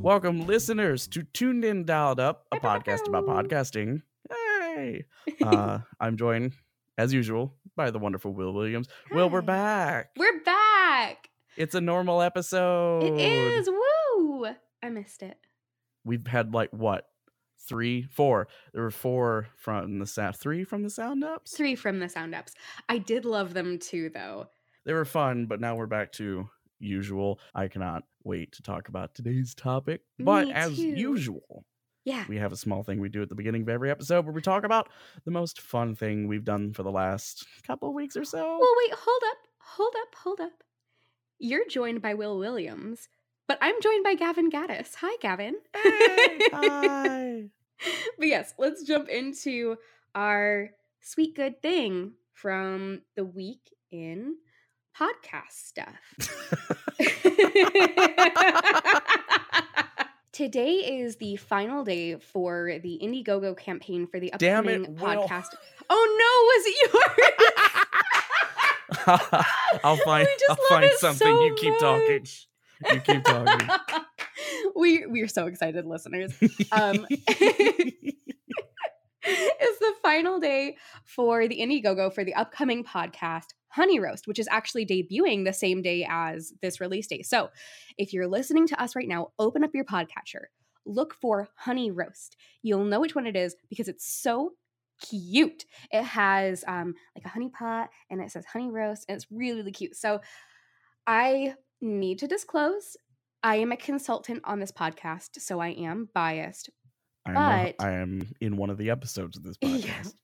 Welcome, listeners, to Tuned In Dialed Up, a podcast about podcasting. Hey! Uh, I'm joined, as usual, by the wonderful Will Williams. Will, we're back. We're back. It's a normal episode. It is. Woo! I missed it. We've had like what? Three, four. There were four from the sound, three from the sound ups. Three from the sound ups. I did love them too, though. They were fun, but now we're back to usual. I cannot wait to talk about today's topic. But Me as too. usual, Yeah. we have a small thing we do at the beginning of every episode where we talk about the most fun thing we've done for the last couple weeks or so. Well, wait, hold up. Hold up. Hold up. You're joined by Will Williams, but I'm joined by Gavin Gaddis. Hi, Gavin. Hey, hi. but yes, let's jump into our sweet good thing from the week in podcast stuff. Today is the final day for the Indiegogo campaign for the upcoming it, podcast. Oh no, was it yours? I'll find I'll find something. so you keep talking. You keep talking. we we're so excited, listeners. Um, it's the final day for the Indiegogo for the upcoming podcast Honey Roast, which is actually debuting the same day as this release date. So, if you're listening to us right now, open up your podcatcher, look for Honey Roast. You'll know which one it is because it's so cute. It has um, like a honey pot and it says Honey Roast, and it's really, really cute. So, I need to disclose I am a consultant on this podcast, so I am biased, I am, a- But- I am in one of the episodes of this Yeah. podcast.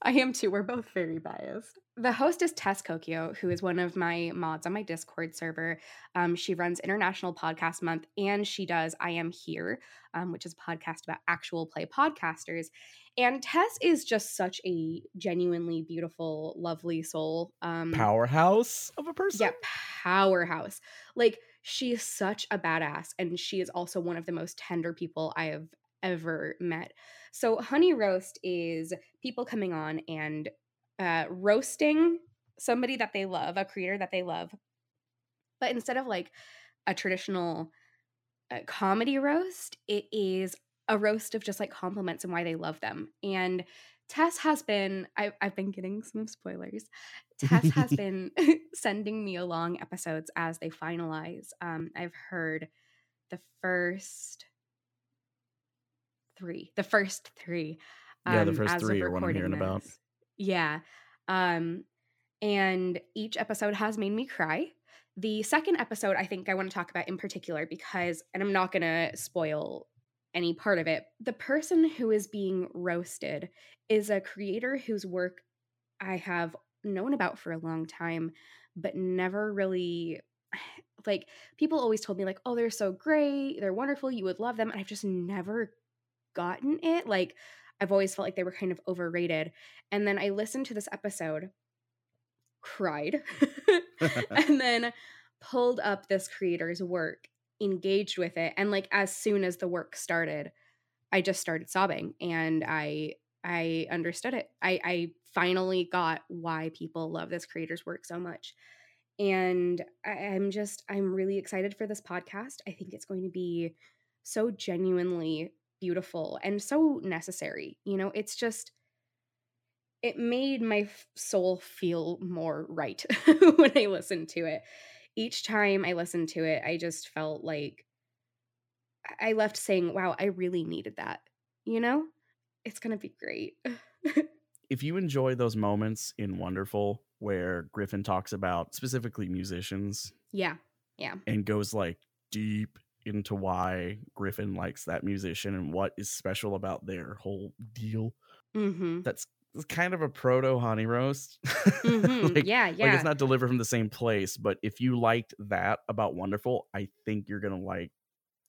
I am too. We're both very biased. The host is Tess Kokio, who is one of my mods on my Discord server. Um, she runs International Podcast Month and she does I Am Here, um, which is a podcast about actual play podcasters. And Tess is just such a genuinely beautiful, lovely soul. Um, Powerhouse of a person. yeah, powerhouse. Like she is such a badass, and she is also one of the most tender people I have ever met. So honey roast is people coming on and uh, roasting somebody that they love, a creator that they love, but instead of like a traditional uh, comedy roast, it is a roast of just like compliments and why they love them. And Tess has been, I, I've been getting some spoilers. Tess has been sending me along episodes as they finalize. Um, I've heard the first three, the first three. Yeah, the um, first three are what I'm hearing about. Yeah. Um, and each episode has made me cry. The second episode, I think I want to talk about in particular because, and I'm not going to spoil any part of it, the person who is being roasted is a creator whose work I have known about for a long time, but never really like people always told me like, "Oh, they're so great, they're wonderful, you would love them." And I've just never gotten it. Like I've always felt like they were kind of overrated. And then I listened to this episode, cried, and then pulled up this creator's work, engaged with it, and like as soon as the work started, I just started sobbing and I I understood it. I I finally got why people love this creator's work so much. And I, I'm just I'm really excited for this podcast. I think it's going to be so genuinely beautiful and so necessary. You know, it's just it made my soul feel more right when I listened to it. Each time I listened to it, I just felt like I I left saying, wow, I really needed that. You know? It's going to be great. if you enjoy those moments in Wonderful where Griffin talks about specifically musicians yeah. Yeah. and goes like deep into why Griffin likes that musician and what is special about their whole deal, Mhm. that's kind of a proto honey roast. Mhm. like, yeah, like yeah. it's not delivered from the same place, but if you liked that about Wonderful, I think you're gonna like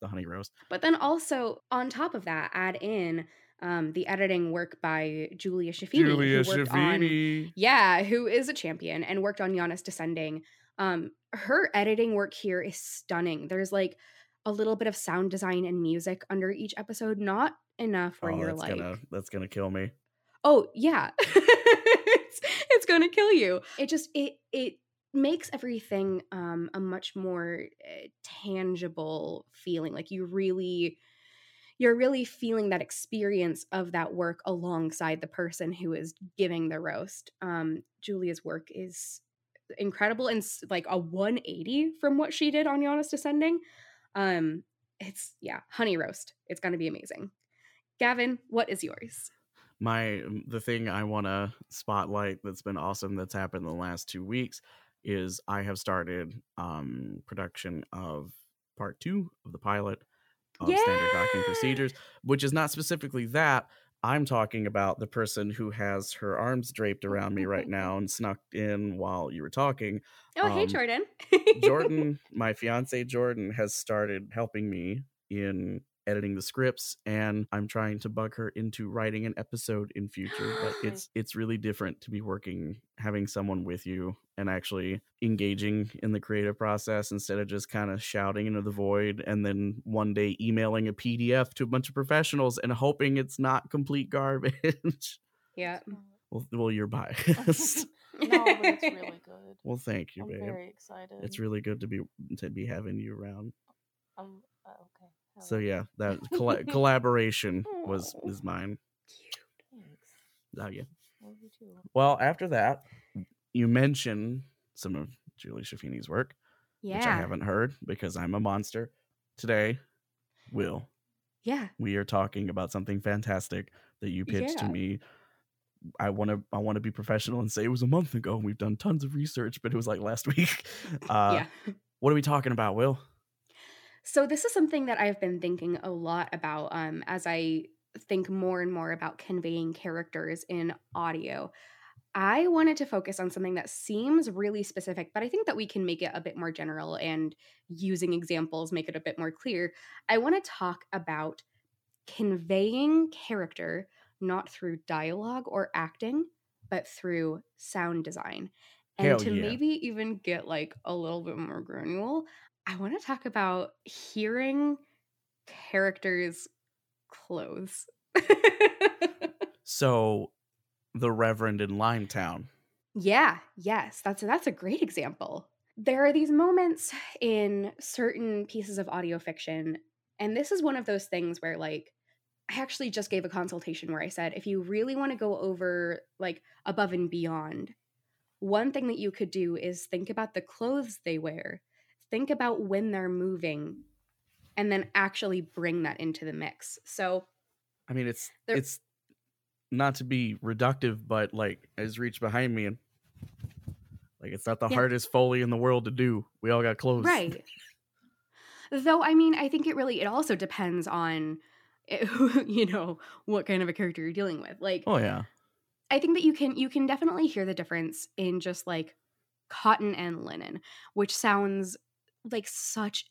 the honey roast. But then also on top of that, add in um, the editing work by Julia Schifini. Julia on- Schifini. yeah, who is a champion and worked on Janus Descending. Um, her editing work here is stunning. There's like a little bit of sound design and music under each episode, not enough where oh, you're that's like, gonna that's gonna kill me. oh yeah, it's, it's gonna kill you. It just it it makes everything um, a much more uh, tangible feeling. Like you really, you're really feeling that experience of that work alongside the person who is giving the roast. Um, Julia's work is incredible and like a 180 from what she did on Janus Descending. Um, it's yeah, honey roast. It's gonna be amazing. Gavin, what is yours? My the thing I want to spotlight that's been awesome that's happened in the last two weeks is I have started um production of part two of the pilot of yeah! standard docking procedures, which is not specifically that. I'm talking about the person who has her arms draped around me right now and snuck in while you were talking. Oh, um, hey, Jordan. Jordan, my fiance Jordan, has started helping me in editing the scripts and I'm trying to bug her into writing an episode in future but it's it's really different to be working having someone with you and actually engaging in the creative process instead of just kind of shouting into the void and then one day emailing a PDF to a bunch of professionals and hoping it's not complete garbage. Yeah. Well, well you're biased. no, but it's really good. Well, thank you, baby. I'm babe. Very excited. It's really good to be to be having you around. Um. Uh, okay. So yeah, that coll- collaboration was is mine. Thanks. Oh yeah. Love you too. Well, after that, you mentioned some of Julie Schifini's work, Yeah. which I haven't heard because I'm a monster. Today, Will, Yeah. we are talking about something fantastic that you pitched to me. I want to I want to be professional and say it was a month ago. and We've done tons of research, but it was like last week. Uh, yeah. What are we talking about, Will? So this is something that I've been thinking a lot about um, as I think more and more about conveying characters in audio. I wanted to focus on something that seems really specific, but I think that we can make it a bit more general and using examples make it a bit more clear. I want to talk about conveying character not through dialogue or acting, but through sound design. And Hell to yeah. maybe even get like a little bit more granular, I want to talk about hearing characters' clothes. So, the Reverend in Limetown. yeah, yes, that's that's a great example. There are these moments in certain pieces of audio fiction, and this is one of those things where like I actually just gave a consultation where I said if you really want to go over like above and beyond, one thing that you could do is think about the clothes they wear. Think about when they're moving and then actually bring that into the mix. So, I mean, it's it's not to be reductive, but like, I just reached behind me and like, it's not the Yeah. hardest foley in the world to do. We all got clothes, Right. Though I mean, I think it really it also depends on eh, you know what kind of a character you're dealing with. Like Oh yeah, I think that you can you can definitely hear the difference in just like cotton and linen, which sounds like such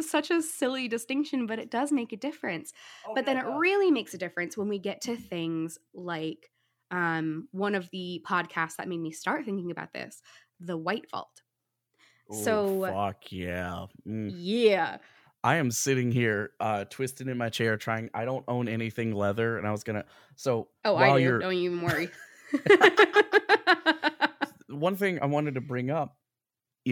such a silly distinction, but it does make a difference. but then it really makes a difference when we get to things like um, one of the podcasts that made me start thinking about this, the White Vault. Oh, so- fuck yeah. Mm. Yeah, I am sitting here, uh, twisted in my chair, trying. I don't own anything leather, and I was gonna. So Oh, I do. Don't even worry. one thing I wanted to bring up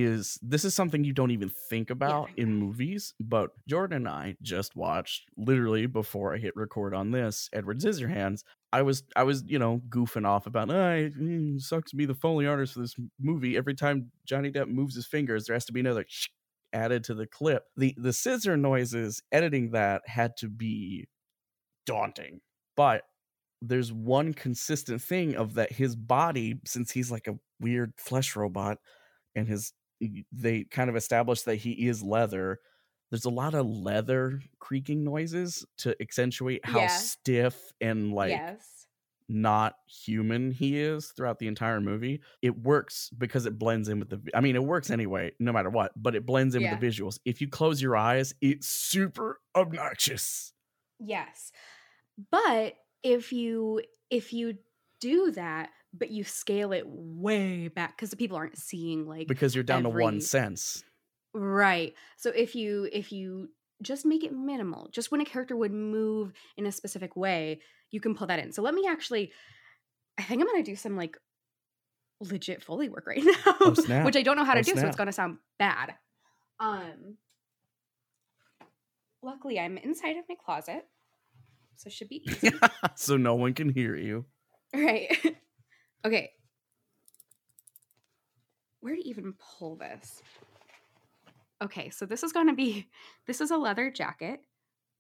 is this is something you don't even think about I in movies, but Jordan and I just watched literally before I hit record on this Edward Scissorhands. I was I was you know goofing off about "Ah, it mm, sucks to be the foley artist for this movie. Every time Johnny Depp moves his fingers, there has to be another added to the clip. The the scissor noises editing that had to be daunting, but there's one consistent thing of that his body since he's like a weird flesh robot and his they kind of establish that he is leather there's a lot of leather creaking noises to accentuate how Yeah. stiff and like yes. not human he is throughout the entire movie it works because it blends in with the i mean it works anyway no matter what but it blends in Yeah. with the visuals if you close your eyes it's super obnoxious Yes. But if you if you do that, but you scale it way back because the people aren't seeing like because you're down to one sense Right. So if you if you just make it minimal, just when a character would move in a specific way, you can pull that in. So let me actually I think I'm going to do some like legit Foley work right now, Oh, snap. which I don't know how to Oh, do, so it's gonna sound bad. Um, luckily, I'm inside of my closet, so it should be easy. so no one can hear you. right? okay. Where to even pull this? Okay, so this is gonna be this is a leather jacket.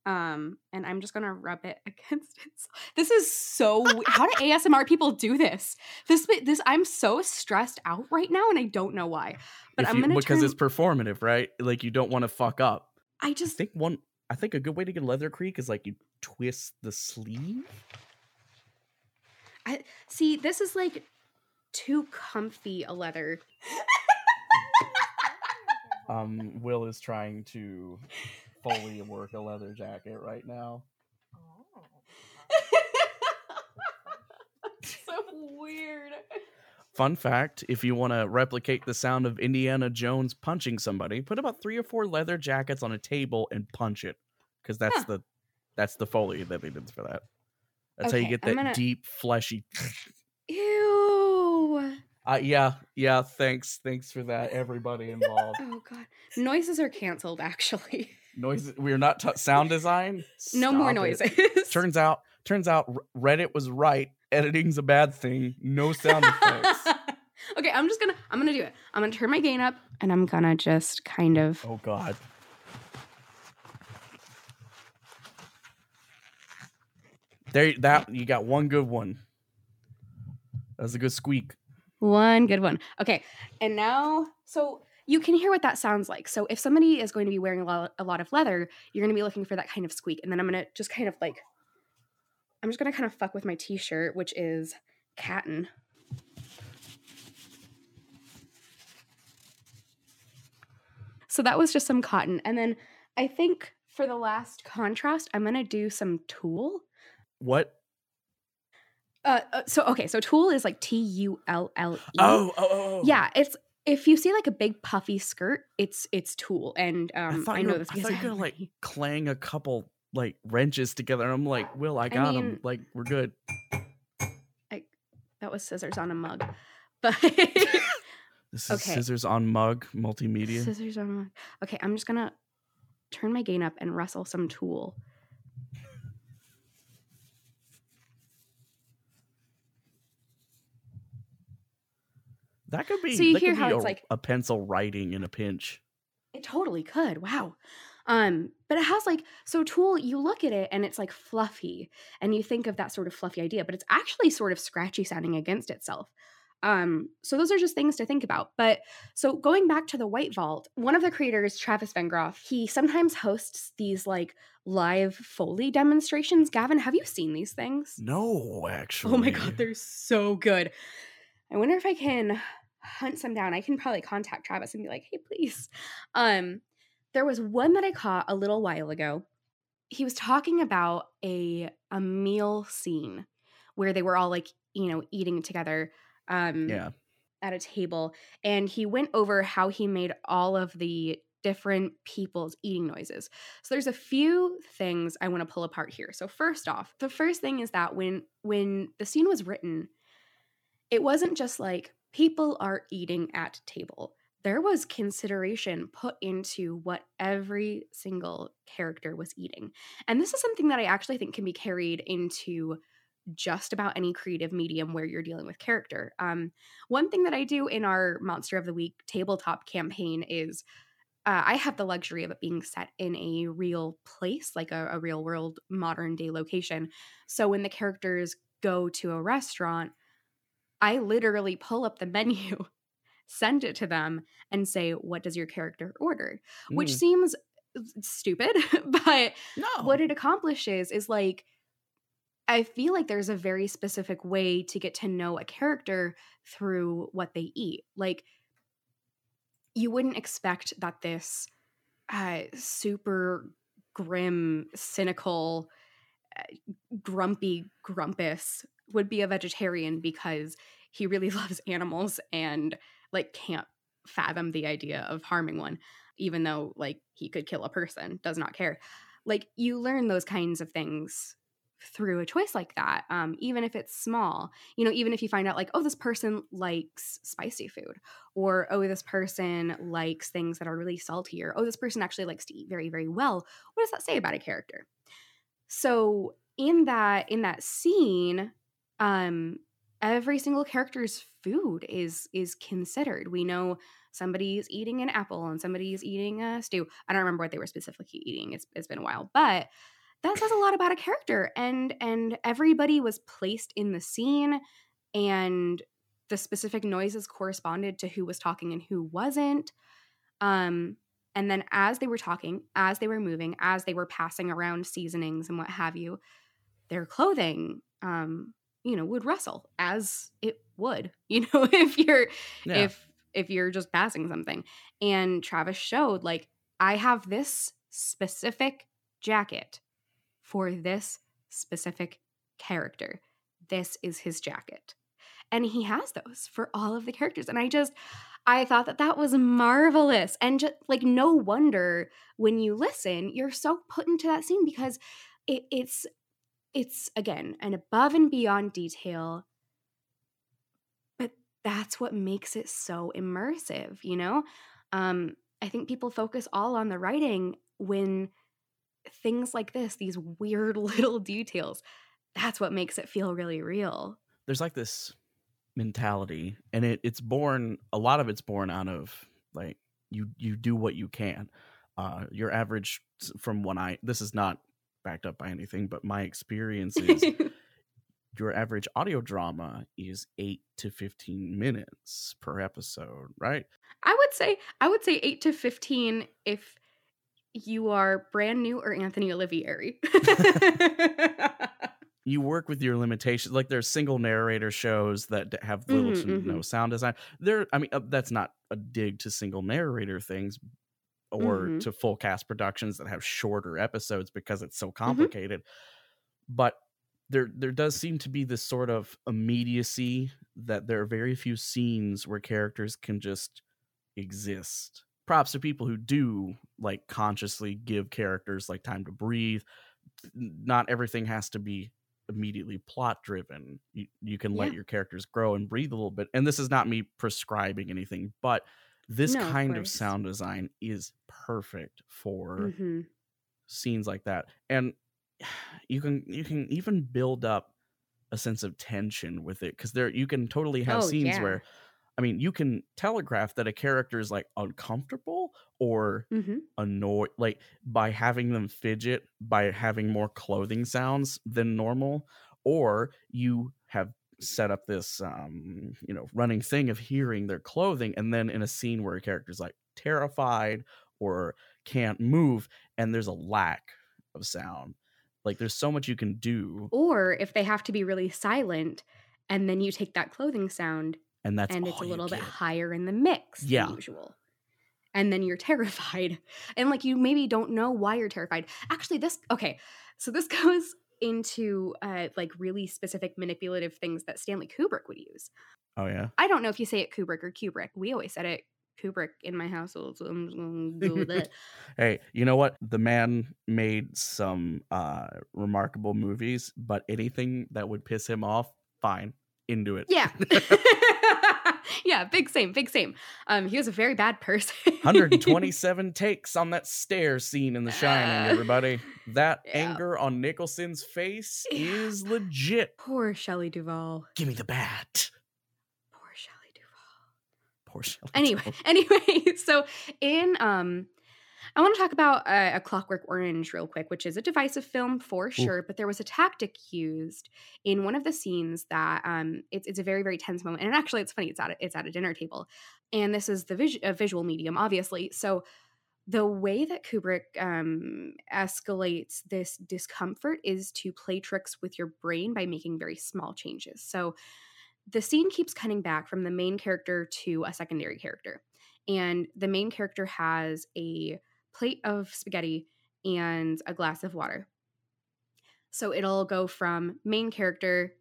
Um, and I'm just gonna rub it against it. This is so. How do ASMR people do this? This this I'm so stressed out right now, and I don't know why. But If I'm gonna because turn, it's performative, right? Like you don't want to fuck up. I I just think one. I think a good way to get leather creak is like you twist the sleeve. See. This is like too comfy a leather. Um, Will is trying to foley work a leather jacket right now. Oh. so weird. Fun fact: If you want to replicate the sound of Indiana Jones punching somebody, put about three or four leather jackets on a table and punch it, because that's Huh. the that's the foley that they did for that. That's how you get that gonna- deep, fleshy. Ew. Uh, yeah, yeah. Thanks, thanks for that, everybody involved. Oh god. Noises are canceled actually. Noises. We're not t- sound design. no more Stop it. noises. Turns out, turns out, Reddit was right. Editing's a bad thing. No sound effects. okay, I'm just gonna I'm gonna do it. I'm gonna turn my gain up and I'm gonna just kind of oh God. There, that you got one good one. That's a good squeak. one good one. Okay, and now so you can hear what that sounds like. So if somebody is going to be wearing a lot, a lot of leather, you're going to be looking for that kind of squeak. And then I'm going to just kind of like I'm just going to kind of fuck with my t-shirt, which is cotton. So that was just some cotton. And then I think for the last contrast, I'm going to do some tulle. What? Uh, uh, so okay, so tulle is like T U L L E. Oh, oh, oh. Yeah, it's if you see like a big puffy skirt, it's it's tulle, and um, I, thought you know were- this I thought you I were gonna, like. Clang a couple like wrenches together, and I'm like, Will, I got him. mean- Like, we're good. I that was scissors on a mug, but This is Okay. scissors on mug multimedia. scissors on a mug. Okay, I'm just gonna turn my gain up and wrestle some tulle. That could be. So you hear how it's a, like- a pencil writing in a pinch. It totally could. Wow. Um, but it has like so tulle. you look at it and it's like fluffy, and you think of that sort of fluffy idea, but it's actually sort of scratchy sounding against itself. Um, so those are just things to think about. But so going back to the White Vault, one of the creators, Travis Vengroff, he sometimes hosts these like live Foley demonstrations. Gavin, have you seen these things? No, actually. Oh my god, they're so good. I wonder if I can hunt some down. I can probably contact Travis and be like, "Hey, please." Um, there was one that I caught a little while ago. He was talking about a a meal scene where they were all like, you know, eating together um Yeah. at a table and he went over how he made all of the different people's eating noises. So there's a few things I want to pull apart here. So first off, the first thing is that when when the scene was written, it wasn't just like people are eating at table. There was consideration put into what every single character was eating. And this is something that I actually think can be carried into just about any creative medium where you're dealing with character. Um, one thing that I do in our Monster of the Week tabletop campaign is uh, I have the luxury of it being set in a real place, like a, a real world modern day location. So when the characters go to a restaurant, I literally pull up the menu, send it to them, and say, What does your character order? Which Mm. seems uh, stupid, but no. what it accomplishes is like I feel like there's a very specific way to get to know a character through what they eat. Like you wouldn't expect that this uh, super grim, cynical, uh, grumpy grumpus would be a vegetarian because he really loves animals and like can't fathom the idea of harming one even though like he could kill a person does not care like you learn those kinds of things through a choice like that, um, even if it's small. You know, even if you find out, like, oh, this person likes spicy food, or oh, this person likes things that are really salty, or oh, this person actually likes to eat very, very well. What does that say about a character? So in that in that scene, um, every single character's food is is considered. We know somebody's eating an apple and somebody's eating a stew. I don't remember what they were specifically eating. It's it's been a while, but that says a lot about a character and and everybody was placed in the scene and the specific noises corresponded to who was talking and who wasn't um and then as they were talking as they were moving as they were passing around seasonings and what have you their clothing um you know would rustle as it would you know if you're Yeah. if if you're just passing something. And Travis showed like I have this specific jacket for this specific character. This is his jacket. And he has those for all of the characters. And I just I thought that that was marvelous. And just like no wonder when you listen you're so put into that scene because it, it's it's again an above and beyond detail but that's what makes it so immersive you know? Um i think people focus all on the writing when things like this these weird little details that's what makes it feel really real. There's like this mentality and it it's born a lot of it's born out of like you you do what you can. Uh your average from when i this is not backed up by anything but my experience is your average audio drama is 8 to 15 minutes per episode right? I would say i would say 8 to 15 if you are brand new or anthony olivieri. You work with your limitations like there's single narrator shows that have little Mhm, to no sound design. There i mean uh, that's not a dig to single narrator things or Mhm. to full cast productions that have shorter episodes because it's Mm-hmm. so complicated. But there there does seem to be this sort of immediacy that there are very few scenes where characters can just exist. Props to people who do like consciously give characters like time to breathe. Not everything has to be immediately plot driven you, you can let your characters grow and breathe a little bit. And this is not me prescribing anything but this No, kind of course. sound design is perfect for hmm scenes like that and you can you can even build up a sense of tension with it because there you can totally have Oh, scenes yeah. where i mean you can telegraph that a character is like uncomfortable or hmm annoyed like by having them fidget by having more clothing sounds than normal or you have set up this um you know running thing of hearing their clothing and then in a scene where a character's like terrified or can't move and there's a lack of sound. Like there's so much you can do. Or if they have to be really silent and then you take that clothing sound and that's and it's a little bit higher in the mix Yeah. than usual. And then you're terrified. And like you maybe don't know why you're terrified. Actually this okay so this goes into uh like really specific manipulative things that stanley kubrick would use. Oh yeah? I don't know if you say it kubrick or kubrick. We always said it kubrick in my household so i'm just gonna go with it hey you know what? The man made some uh remarkable movies but anything that would piss him off fine. Into it. Yeah yeah big same big same. Um he was a very bad person. 127 takes on that stair scene in the shining Uh, everybody. That yeah. anger on nicholson's face Yeah. is legit. Poor shelley duvall. Give me the bat. Poor shelley duvall. Poor Shelley anyway Duvall. anyway so in um i want to talk about uh, a clockwork orange real quick which is a divisive film for sure but there was a tactic used in one of the scenes that um it's, it's a very very tense moment and actually it's funny it's at a, it's at a dinner table and this is the vis- a visual medium obviously so the way that kubrick um, escalates this discomfort is to play tricks with your brain by making very small changes so the scene keeps cutting back from the main character to a secondary character. And the main character has a plate of spaghetti and a glass of water. So it'll go from main character,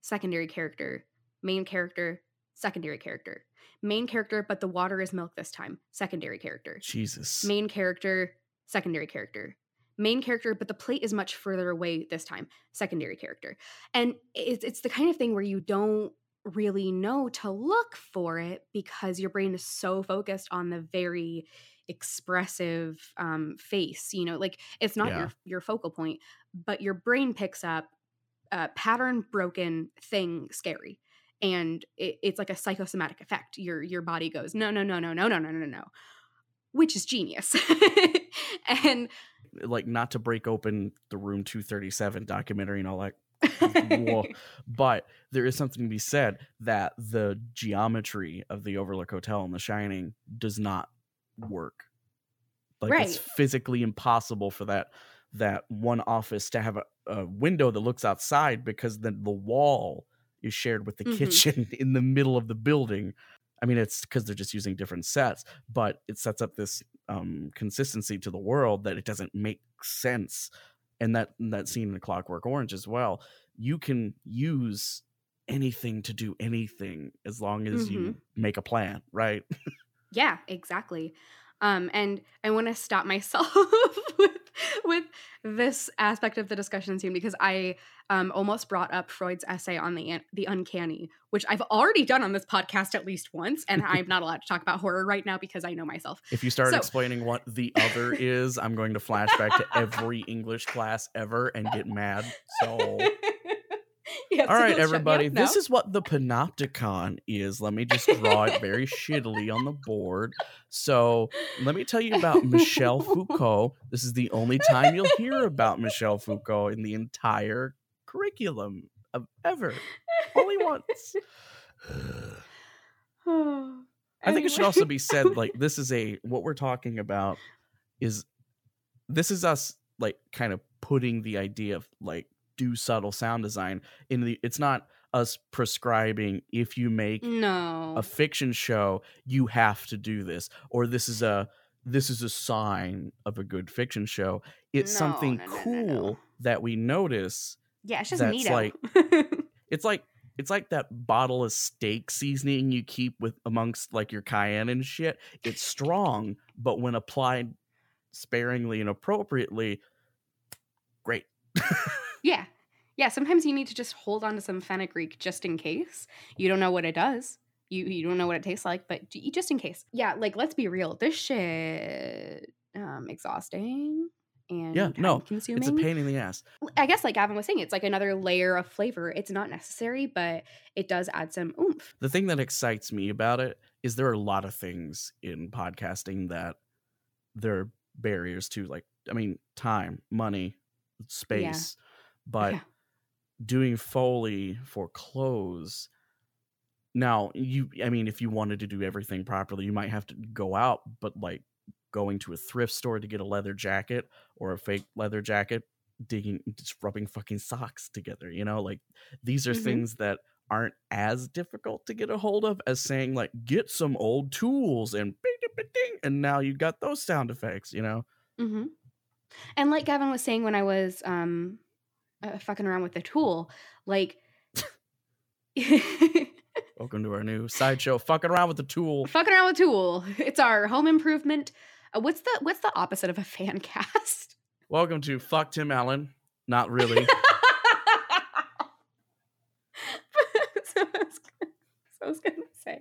secondary character, main character, secondary character. Main character, but the water is milk this time. Secondary character. jesus Main character, secondary character. main character, but the plate is much further away this time, secondary character. And it's, it's the kind of thing where you don't really know to look for it because your brain is so focused on the very expressive um, face you know like it's not Yeah. your your focal point but your brain picks up a pattern broken thing scary and it, it's like a psychosomatic effect your your body goes no no no no no no no no no which is genius and like not to break open the room 237 documentary and all that but there is something to be said that the geometry of the overlook hotel and the shining does not work. Like it's physically impossible for that that one office to have a, a window that looks outside because then the wall is shared with the Mhm. kitchen in the middle of the building. I mean it's because they're just using different sets but it sets up this um consistency to the world that it doesn't make sense. And that that scene in clockwork orange as well you can use anything to do anything as long as you make a plan right Yeah, exactly. Um, and I want to stop myself with with this aspect of the discussion soon because I um, almost brought up Freud's essay on the the uncanny, which I've already done on this podcast at least once, and I'm not allowed to talk about horror right now because I know myself. if you start So- explaining what the other is i'm going to flash back to every english class ever and get mad so Yeah, all so right everybody this is what the panopticon is. Let me just draw it very shittily on the board. So let me tell you about michel foucault. This is the only time you'll hear about michel foucault in the entire curriculum of ever. Only once I think it should also be said like this is a what we're talking about is this is us like kind of putting the idea of like do subtle sound design in the it's not us prescribing if you make no. a fiction show you have to do this or this is a this is a sign of a good fiction show it's No, something no, no, cool that we notice yeah, it's just that's like- it's like it's like that bottle of steak seasoning you keep with amongst like your cayenne and shit. It's strong, but when applied sparingly and appropriately, great. Yeah. Yeah, sometimes you need to just hold on to some fenugreek just in case. You don't know what it does. You you don't know what it tastes like, but just in case. Yeah, like let's be real. This shit um exhausting and Yeah, no, consuming. It's a pain in the ass. I guess like Gavin was saying, it's like another layer of flavor. It's not necessary, but it does add some oomph. The thing that excites me about it is there are a lot of things in podcasting that there are barriers to, like I mean, time, money, space, but Yeah. doing foley for clothes now you i mean if you wanted to do everything properly you might have to go out but like going to a thrift store to get a leather jacket or a fake leather jacket digging just rubbing fucking socks together you know like these are Mhm. things that aren't as difficult to get a hold of as saying like get some old tools and bing, ding, ding, ding, and now you got those sound effects you know mm-hmm. And like Gavin was saying when I was um uh, fucking around with the tool, like welcome to our new sideshow fucking around with the tool fucking around with tool. It's our home improvement. Uh, what's the what's the opposite of a fan cast? welcome to fuck tim allen not really so, I was, so I was gonna say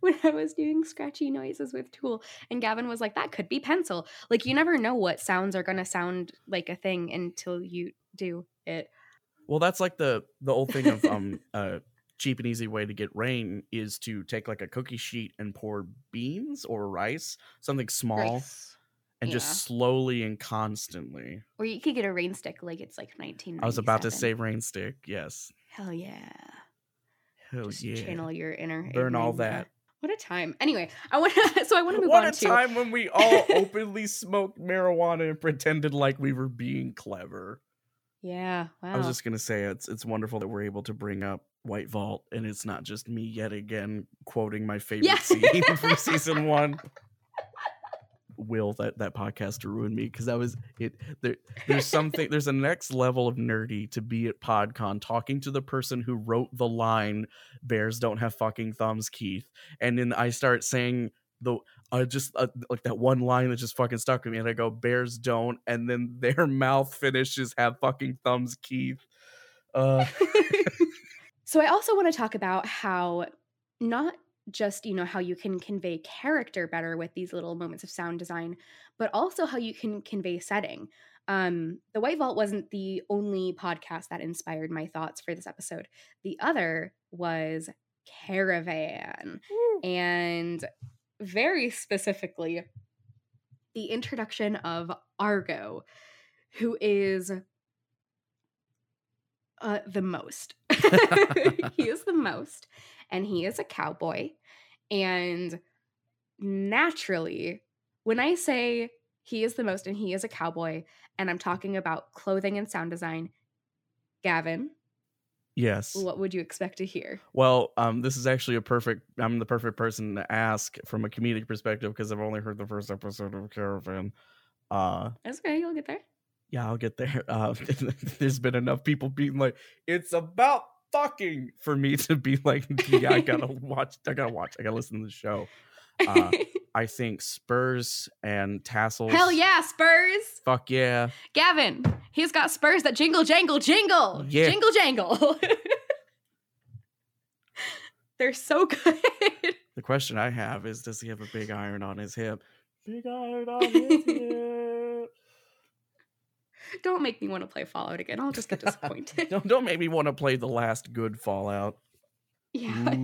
when I was doing scratchy noises with Tool, and Gavin was like, "That could be pencil." Like you never know what sounds are gonna sound like a thing until you do it. Well, that's like the the old thing of um a cheap and easy way to get rain is to take like a cookie sheet and pour beans or rice, something small, Rice. and yeah. just slowly and constantly. Or you could get a rain stick like it's like 19. I was about to say rain stick. Yes. Hell yeah. Hell Just yeah. channel your inner Burn all that. What a time. Anyway, I want to so I want to move What on a to time when we all openly smoked marijuana and pretended like we were being clever. Yeah, wow. I was just gonna say it's it's wonderful that we're able to bring up White Vault and it's not just me yet again quoting my favorite Yeah. scene from season one. Will that that podcast ruined me because I was it there there's something there's a next level of nerdy to be at PodCon talking to the person who wrote the line "Bears don't have fucking thumbs, Keith," and then I start saying the uh, just uh, like that one line that just fucking stuck with me, and I go, "Bears don't," and then their mouth finishes have fucking thumbs, Keith. Uh, so I also want to talk about how not just you know how you can convey character better with these little moments of sound design but also how you can convey setting. Um the white vault wasn't the only podcast that inspired my thoughts for this episode. The other was caravan. And very specifically the introduction of argo who is uh, the most. He is the most and he is a cowboy and naturally, when I say he is the most and he is a cowboy, and I'm talking about clothing and sound design, Gavin, yes. what would you expect to hear? Well, um, this is actually a perfect. I'm the perfect person to ask from a comedic perspective because I've only heard the first episode of Caravan. Uh, That's okay, you'll get there. yeah, I'll get there. Uh, there's been enough people being like, "It's about fucking," for me to be like, "Yeah, I gotta watch. I gotta watch. I gotta listen to the show." Uh, I think Spurs and tassels. Hell yeah, Spurs! Fuck yeah. Gavin, he's got Spurs that jingle, jangle, jingle, Yeah. jingle, jangle. They're so good. The question I have is, does he have a big iron on his hip? Big iron on his hip. Don't make me want to play Fallout again. I'll just get disappointed. don't don't make me want to play the last good Fallout. yeah. God.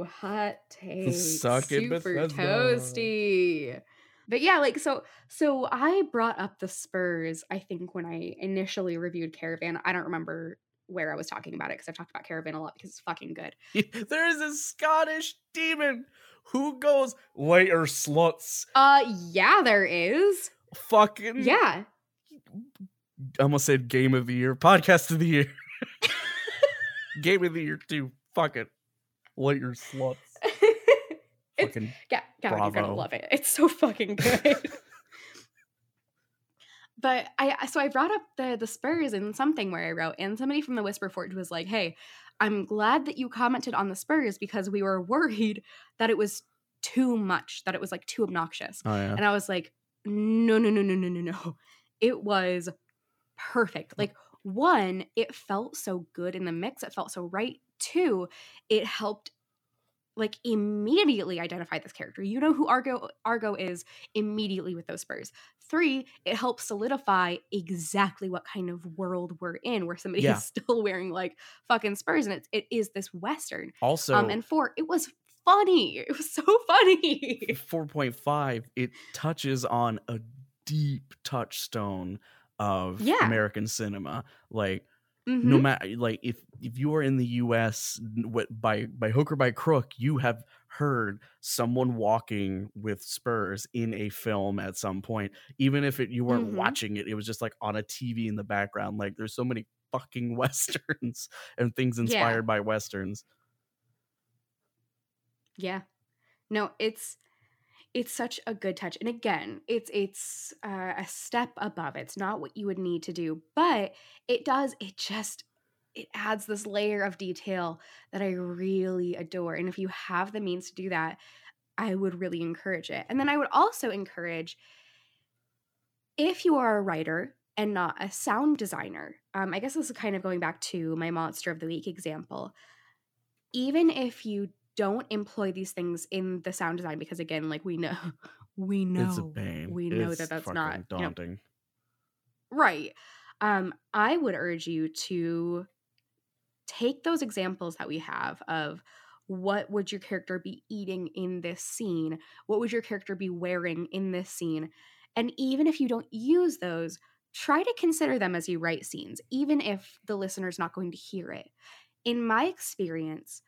Ooh, hot take. Suck it, Super Bethesda. toasty. But yeah, like so so I brought up the Spurs, I think, when I initially reviewed Caravan. I don't remember where I was talking about it because I've talked about Caravan a lot because it's fucking good. there is a Scottish demon who goes later sluts. Uh yeah, there is. Fucking Yeah. I almost said game of the year, podcast of the year, game of the year too. Fuck it, later sluts. it's Fucking yeah, Gavin, you're gonna love it. It's so fucking good. but I so I brought up the the Spurs in something where I wrote, and somebody from the Whisperforge was like, "Hey, I'm glad that you commented on the Spurs because we were worried that it was too much, that it was like too obnoxious." oh yeah. And I was like, "No, no, no, no, no, no, no. It was perfect. Like one, it felt so good in the mix. It felt so right. Two, it helped." like immediately identify this character. You know who Argo Argo is immediately with those spurs. Three, it helps solidify exactly what kind of world we're in, where somebody Yeah. is still wearing like fucking spurs, and it's it is this western. Also, um, and four, it was funny. It was so funny. 4.5 it touches on a deep touchstone of Yeah. american cinema like Mhm. no matter like if if you are in the us what by by hook or by crook you have heard someone walking with spurs in a film at some point even if it you weren't Mhm. watching it it was just like on a tv in the background like there's so many fucking westerns and things Yeah. inspired by westerns Yeah. No, it's it's such a good touch. And again, it's it's uh, a step above. It's not what you would need to do, but it does it just it adds this layer of detail that I really adore. And if you have the means to do that, I would really encourage it. And then I would also encourage if you are a writer and not a sound designer, um, I guess this is kind of going back to my monster of the week example. Even if you don't employ these things in the sound design, because again, like we know, we know, it's a pain we know It's that that's not you know, daunting right. Um, I would urge you to take those examples that we have of what would your character be eating in this scene? What would your character be wearing in this scene? And even if you don't use those, try to consider them as you write scenes, even if the listener's not going to hear it. In my experience,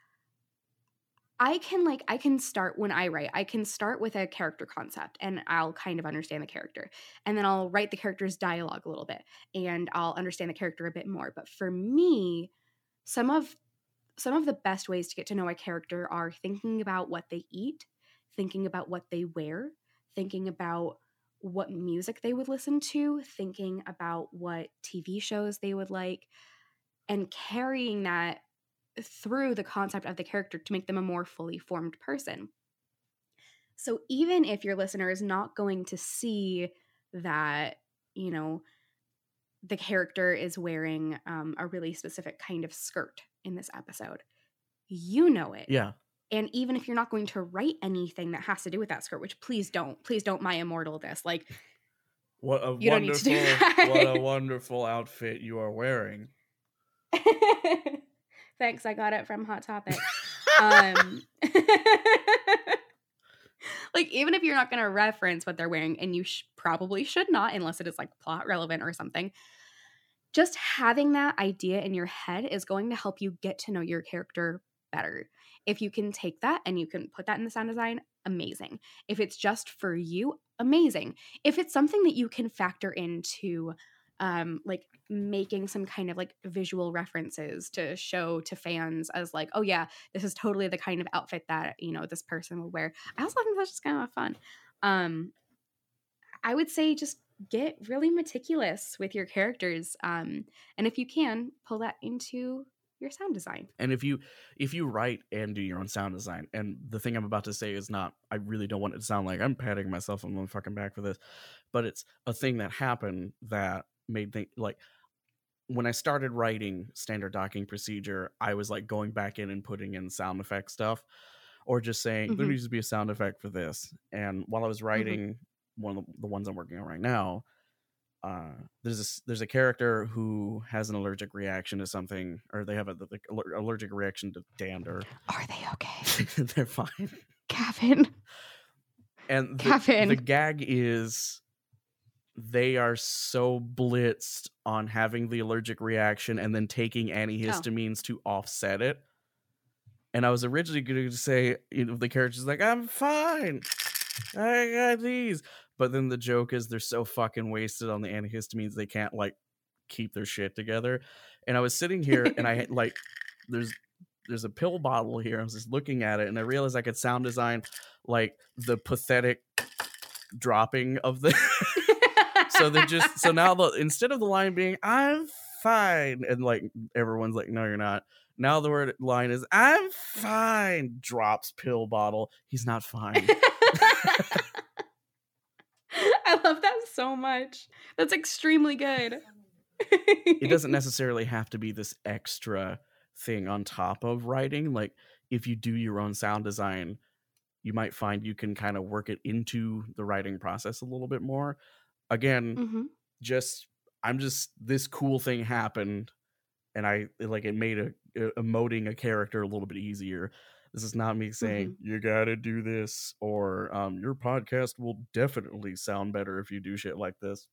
I can like I can start when I write. I can start with a character concept and I'll kind of understand the character. And then I'll write the character's dialogue a little bit and I'll understand the character a bit more. But for me, some of some of the best ways to get to know a character are thinking about what they eat, thinking about what they wear, thinking about what music they would listen to, thinking about what TV shows they would like, and carrying that through the concept of the character to make them a more fully formed person. So even if your listener is not going to see that, you know, the character is wearing um, a really specific kind of skirt in this episode, you know it. Yeah. And even if you're not going to write anything that has to do with that skirt, which please don't, please don't my immortal this. Like, What a You don't need to wonderful, what a wonderful outfit you are wearing. thanks, I got it from Hot Topic. um like even if you're not going to reference what they're wearing and you sh- probably should not unless it is like plot relevant or something just having that idea in your head is going to help you get to know your character better. If you can take that and you can put that in the sound design amazing. If it's just for you amazing. If it's something that you can factor into um like making some kind of like visual references to show to fans as like oh yeah this is totally the kind of outfit that you know this person would wear. I also think that's just kind of fun. Um i would say just get really meticulous with your characters um and if you can pull that into your sound design. And if you if you write and do your own sound design, and the thing I'm about to say is not, I really don't want it to sound like I'm patting myself on the fucking back for this, but it's a thing that happened that made think like when I started writing standard docking procedure, I was like going back in and putting in sound effect stuff, or just saying there Mhm. needs to be a sound effect for this. And while I was writing one of the, the ones I'm working on right now, uh, there's a there's a character who has an allergic reaction to something, or they have a like, aller- allergic reaction to dander. are they okay They're fine. Kevin. And the, Kevin. the gag is they are so blitzed on having the allergic reaction and then taking oh. antihistamines to offset it. And I was originally going to say, you know, the character's like, I'm fine. I got these. But then the joke is they're so fucking wasted on the antihistamines they can't like keep their shit together. And I was sitting here and I had like there's there's a pill bottle here. I was just looking at it and I realized I could sound design like the pathetic dropping of the so they're just so now the instead of the line being I'm fine and like everyone's like no you're not now the word line is I'm fine drops pill bottle he's not fine I love that so much. That's extremely good. it doesn't necessarily have to be this extra thing on top of writing like if you do your own sound design you might find you can kind of work it into the writing process a little bit more again Mhm. just i'm just this cool thing happened and i like it made a, a emoting a character a little bit easier. This is not me saying you gotta do this or um, your podcast will definitely sound better if you do shit like this.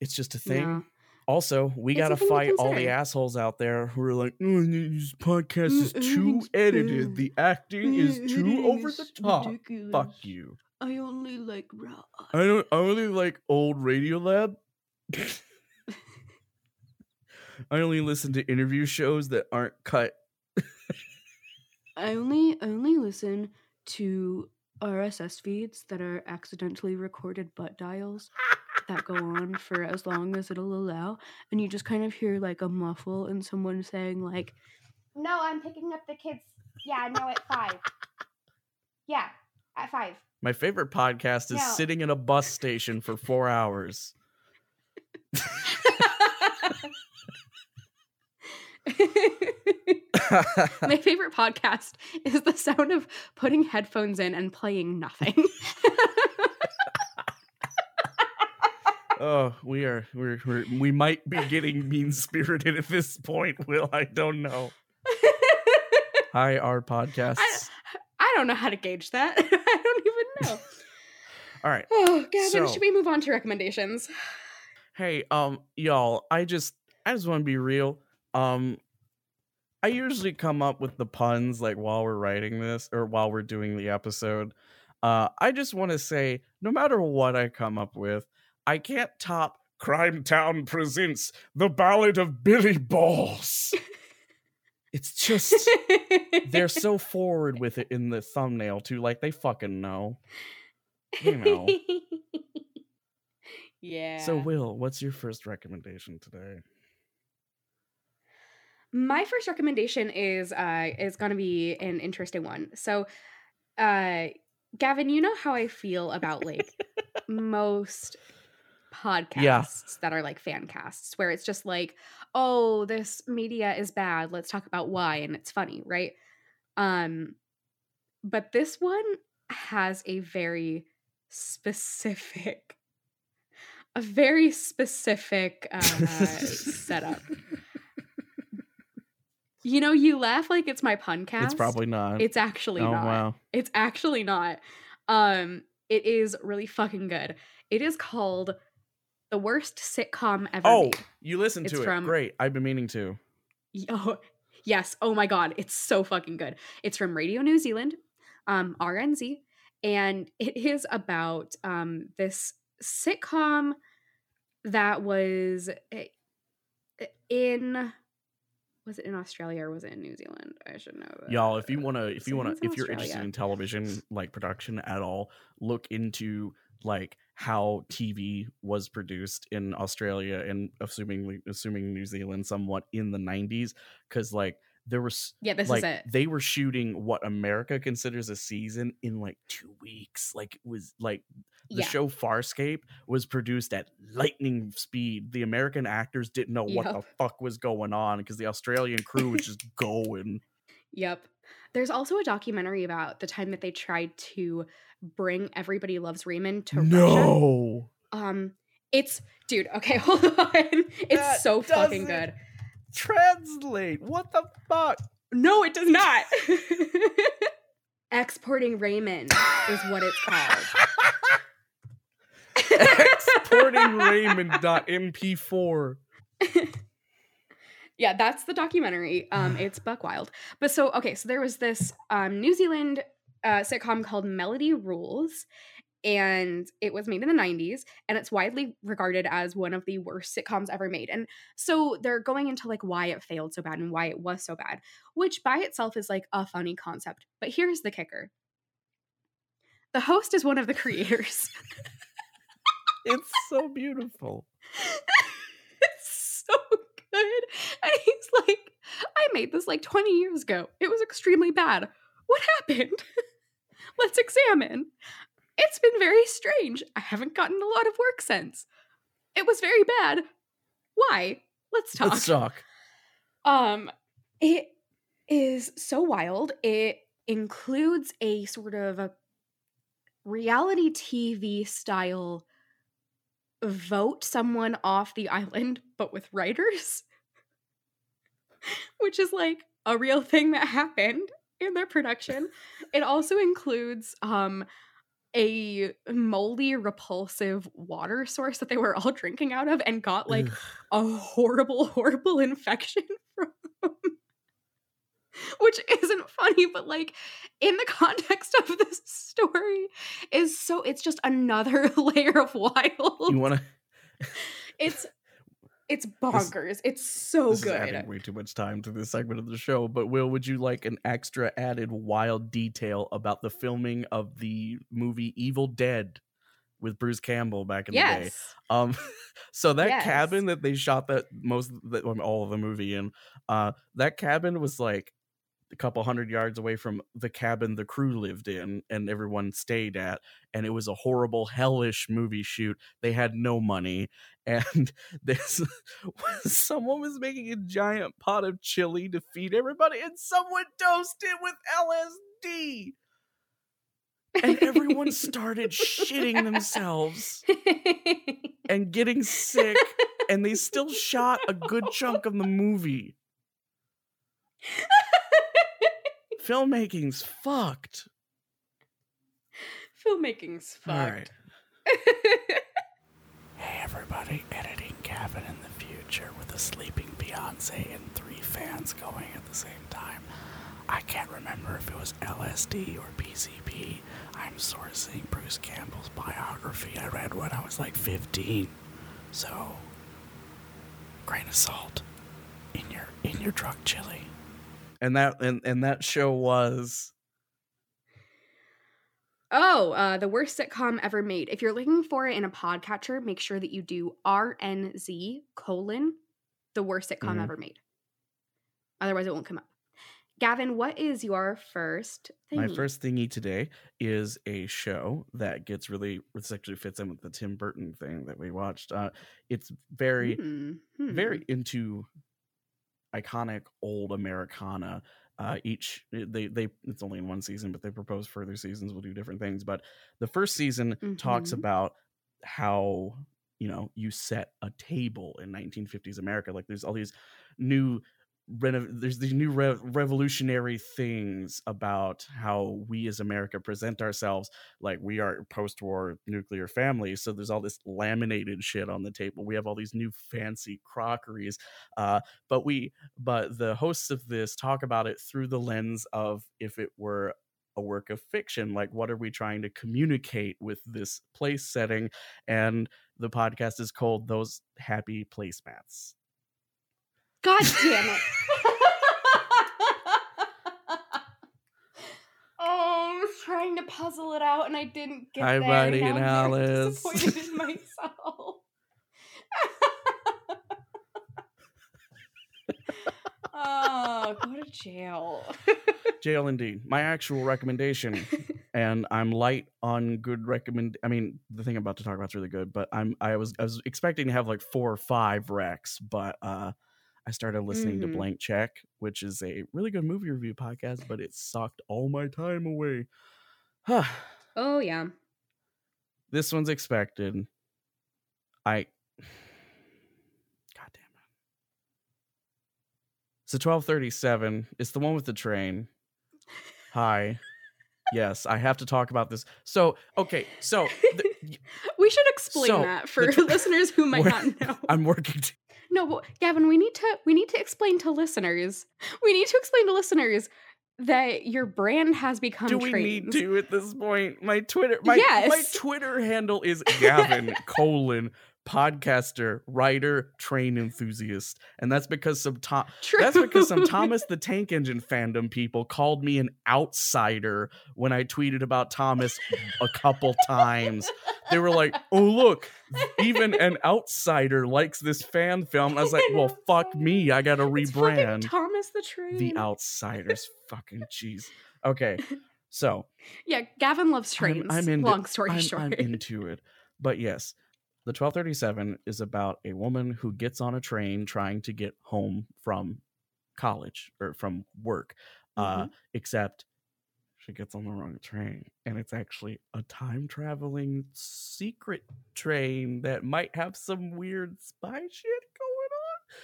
It's just a thing. Yeah. also we a gotta fight all the assholes out there who are like oh, this podcast is too edited. the acting is too over the top. Fuck you I only like raw. I don't. I only like old Radiolab. I only listen to interview shows that aren't cut. I only I only listen to RSS feeds that are accidentally recorded butt dials that go on for as long as it'll allow, and you just kind of hear like a muffle and someone saying like, No, I'm picking up the kids. Yeah, no, at five. Yeah, at five. My favorite podcast is sitting in a bus station for four hours. My favorite podcast is the sound of putting headphones in and playing nothing. oh, we are. We're, we're. We might be getting mean spirited at this point. Will I don't know. Hi, our podcasts. I don't know how to gauge that. I don't even know. All right. Oh, Gavin, So- should we move on to recommendations? hey um y'all i just i just want to be real um i usually come up with the puns like while we're writing this or while we're doing the episode uh i just want to say no matter what i come up with i can't top crime town presents the ballad of billy balls it's just they're so forward with it in the thumbnail too like they fucking know you know yeah. so will what's your first recommendation today my first recommendation is uh is going to be an interesting one. So uh Gavin, you know how I feel about like most podcasts that are like fan casts where it's just like, "Oh, this media is bad. Let's talk about why." And it's funny, right? Um but this one has a very specific a very specific uh setup. You know, you laugh like it's my pun cast. It's probably not. It's actually oh not. wow. It's actually not. Um, it is really fucking good. It is called the worst sitcom ever Oh, made. you listened It's to it. from- Great. I've been meaning to. Oh, yes. Oh my god, it's so fucking good. It's from Radio New Zealand, um, RNZ, and it is about um this sitcom that was eh, eh, in was it in Australia or was it in New Zealand? I should know. that. Y'all, if you want to, if you want to, if you're interested in television like production at all, look into like how TV was produced in Australia and assuming assuming New Zealand somewhat in the 90s cuz like there was Yeah, this like is it. they were shooting what America considers a season in like 2 weeks. Like it was like the Yeah. show Farscape was produced at lightning speed. The American actors didn't know what the fuck was going on because the Australian crew was just going. Yep. There's also a documentary about the time that they tried to bring Everybody Loves Raymond to Russia. No. Um, it's dude. Okay, hold on. It's That so fucking good. Translate. What the fuck? No, it does not. Exporting Raymond is what it's called. Exporting Raymond.mp4. yeah, that's the documentary. Um, it's Buck Wild. But so okay, so there was this um New Zealand uh sitcom called Melody Rules, and it was made in the 90s, and it's widely regarded as one of the worst sitcoms ever made. And so they're going into like why it failed so bad and why it was so bad, which by itself is like a funny concept. But here's the kicker. The host is one of the creators. It's so beautiful. it's so. And he's like, I made this like 20 years ago. It was extremely bad. What happened? Let's examine. It's been very strange. I haven't gotten a lot of work since. It was very bad. Why? Let's talk. Let's talk. Um, it is so wild. It includes a sort of a reality TV style vote someone off the island, but with writers, which is like a real thing that happened in their production. It also includes um a moldy, repulsive water source that they were all drinking out of and got like Ugh. a horrible, horrible infection from. Which isn't funny, but like in the context of this story, is so it's just another layer of wild. you want to it's it's bonkers. it's so this is good. adding way too much time to this segment of the show. But Will, would you like an extra added wild detail about the filming of the movie Evil Dead with Bruce Campbell back in the day? yes. Um, so that Yes. cabin that they shot that most that all of the movie in, uh, that cabin was like a couple hundred yards away from the cabin the crew lived in and everyone stayed at, and it was a horrible, hellish movie shoot. They had no money, and this someone was making a giant pot of chili to feed everybody, and someone dosed it with LSD. And everyone started shitting themselves and getting sick and they still shot a good chunk of the movie filmmaking's fucked. Filmmaking's All fucked. hey everybody editing Gavin in the future with a sleeping Beyonce and three fans going at the same time. I can't remember if it was LSD or PCP I'm sourcing Bruce Campbell's biography. I read when I was like 15 so grain of salt in your in your drug chili and that and, and that show was Oh, uh, the worst sitcom ever made. If you're looking for it in a podcatcher, make sure that you do RNZ colon the worst sitcom Mhm. ever made. Otherwise, it won't come up. Gavin, what is your first thing? My first thingy today is a show that gets really, this actually fits in with the Tim Burton thing that we watched. Uh, it's very, Hmm, hmm. very into iconic old Americana. Uh, each they they it's only in one season, but they propose further seasons will do different things. But the first season talks Mhm. about how you know you set a table in 1950s America. Like there's all these new there's these new re- revolutionary things about how we as America present ourselves. Like we are post-war nuclear family, so there's all this laminated shit on the table. We have all these new fancy crockeries, uh, but we but the hosts of this talk about it through the lens of if it were a work of fiction like what are we trying to communicate with this place setting and the podcast is called those happy placemats God damn it. oh, I was trying to puzzle it out and I didn't get Hi, there. Buddy Now and I'm very Alice. disappointed in myself. oh, go to jail. jail indeed my actual recommendation and i'm light on good recommend i mean the thing i'm about to talk about is really good but i'm i was i was expecting to have like four or five recs but uh i started listening Mhm. to blank check which is a really good movie review podcast but it sucked all my time away Huh. oh, yeah. this one's expected i god damn it so 1237 it's the one with the train hi yes i have to talk about this so okay so th- We should explain So, that for tw- listeners who might not know. i'm working t- No, but Gavin, we need to we need to explain to listeners. We need to explain to listeners that your brand has become do we trains. need to at this point my twitter my, my twitter handle is gavin colon podcaster writer train enthusiast and that's because some tom True. That's because some Thomas the Tank Engine fandom people called me an outsider when I tweeted about Thomas a couple times. They were like, "Oh look, even an outsider likes this fan film." And I was like, "Well, fuck me, I got to rebrand Thomas the Train. the outsiders." fucking jeez. Okay, so Yeah, Gavin loves I'm- trains. I'm into- Long story I'm, short. I'm into it. But yes, the 1237 is about a woman who gets on a train trying to get home from college or from work. Uh, Mhm. except she gets on the wrong train and it's actually a time traveling secret train that might have some weird spy shit going on.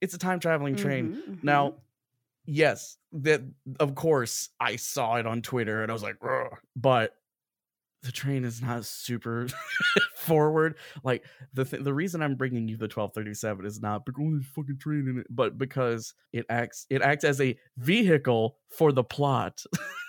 It's a time traveling train. Mhm, mhm. Now, yes, that of course I saw it on Twitter and I was like, "Ugh," but the train is not super forward. Like the th- the reason I'm bringing you the 1237 is not because oh, fucking train in it, but because it acts it acts as a vehicle for the plot.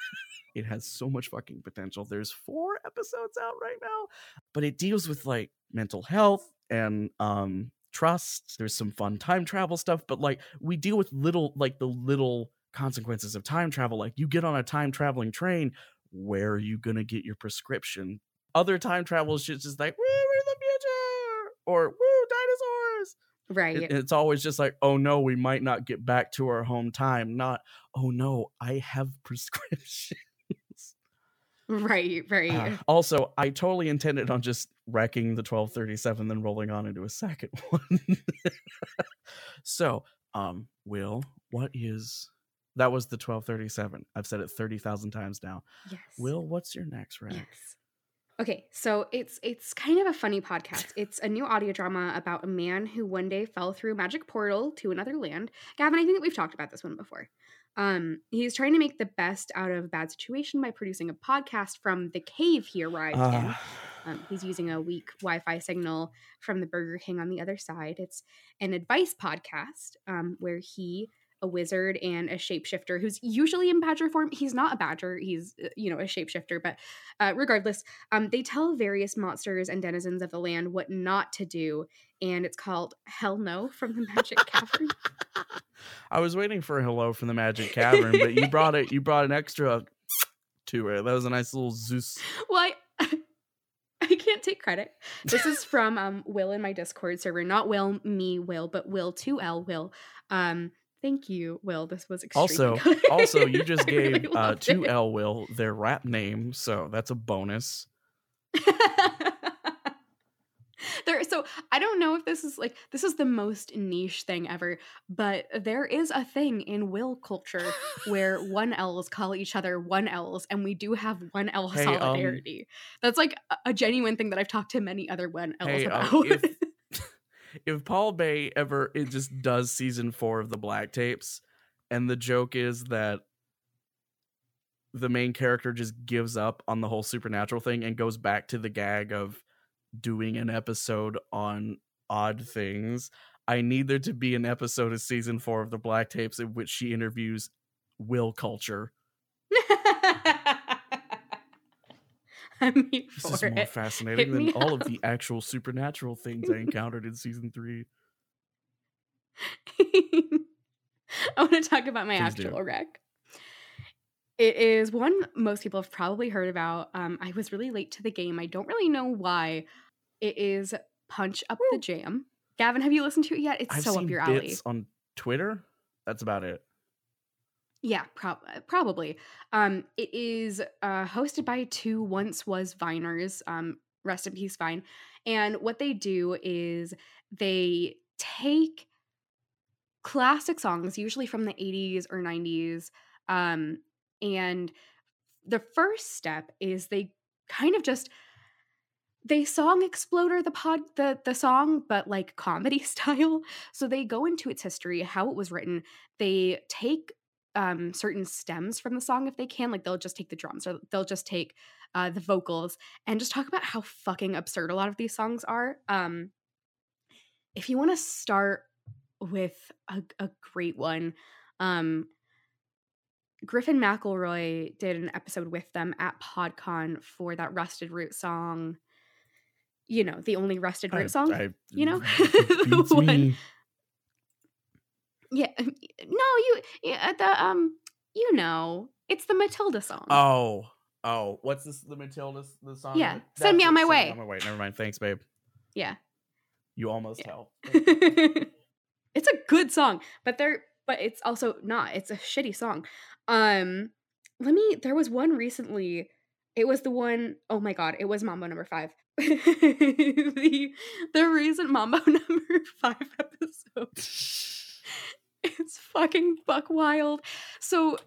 it has so much fucking potential. There's four episodes out right now, but it deals with like mental health and um trust. There's some fun time travel stuff, but like we deal with little like the little consequences of time travel. Like you get on a time traveling train, where are you gonna get your prescription? Other time travel shit's just like, woo, we're in the future, or woo, dinosaurs. right. It- it's always just like, oh no, we might not get back to our home time. Not, oh no, I have prescriptions. right, right. Uh, also, I totally intended on just wrecking the 1237, then rolling on into a second one. so, um, Will, what is that? Was the 1237? I've said it 30,000 times now. yes. Will, what's your next rec? Yes. Okay, so it's it's kind of a funny podcast. It's a new audio drama about a man who one day fell through a magic portal to another land. Gavin, I think that we've talked about this one before. Um, he's trying to make the best out of a bad situation by producing a podcast from the cave he arrived in. Ah, Um, he's using a weak Wi-Fi signal from the Burger King on the other side. It's an advice podcast um, where he, a wizard, and a shapeshifter who's usually in badger form. He's not a badger. He's uh, you know a shapeshifter, but uh, regardless, um, they tell various monsters and denizens of the land what not to do, and it's called Hell No from the Magic Cavern. I was waiting for a hello from the Magic Cavern, but you brought it. You brought an extra to it. That was a nice little Zeus. Well, I, I can't take credit. This is from um, Will in my Discord server. Not Will, me, Will, but Will, 2L, Will. Um, Thank you, Will. This was extremely Also, good. also, you just I really gave uh, it. L Will their rap name, so that's a bonus. there so i don't know if this is like this is the most niche thing ever but there is a thing in will culture where one l's call each other one l's and we do have one l Hey, um, solidarity that's like a, genuine thing that i've talked to many other one l's Hey, um, about if if Paul Bae ever it just does season four of the Black Tapes, and the joke is that the main character just gives up on the whole supernatural thing and goes back to the gag of doing an episode on odd things. I need there to be an episode of season four of the Black Tapes in which she interviews Will Culture. i'm here This for is more fascinating Hit than all of the actual supernatural things I encountered in season three. I want to talk about my Please do. actual rec. It is one most people have probably heard about. Um, I was really late to the game. I don't really know why. It is Punch Up the Jam. Gavin, have you listened to it yet? It's I've so up your alley. bits on Twitter. That's about it. Yeah, prob- probably. Um, it is uh, hosted by two once was Viners. Um, rest in peace, Vine. And what they do is they take classic songs, usually from the 80s or 90s. Um, and the first step is they kind of just they song exploder the pod the the song but like comedy style so they go into its history how it was written they take um certain stems from the song if they can like they'll just take the drums or they'll just take uh the vocals and just talk about how fucking absurd a lot of these songs are um if you want to start with a, a great one um griffin mcelroy did an episode with them at podcon for that rusted root song you know the only rusted root I- song I- you know? The one- me. Yeah, no, you yeah, the um you know, it's the Matilda song. Oh, oh, what's this? The Matilda, the song. Yeah, that- Send Me on My Way. On my way. Never mind. Thanks, babe. Yeah. You almost Yeah. helped. it's a good song, but they're but it's also not. It's a shitty song. Um let me there was one recently. It was the one oh my god, it was Mambo number 5. the the recent Mambo number 5 episode. it's fucking buck wild. So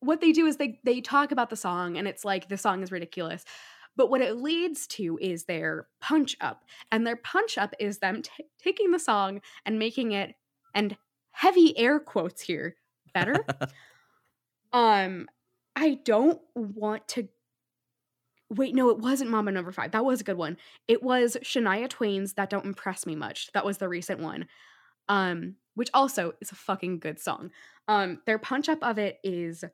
what they do is they they talk about the song and it's like the song is ridiculous. But what it leads to is their punch up. And their punch up is them ta taking the song and making it and heavy air quotes here better. um I don't want to Wait, no, it wasn't Mama number 5. That was a good one. It was Shania Twain's That Don't Impress Me Much. That was the recent one um which also is a fucking good song. Um their punch up of it is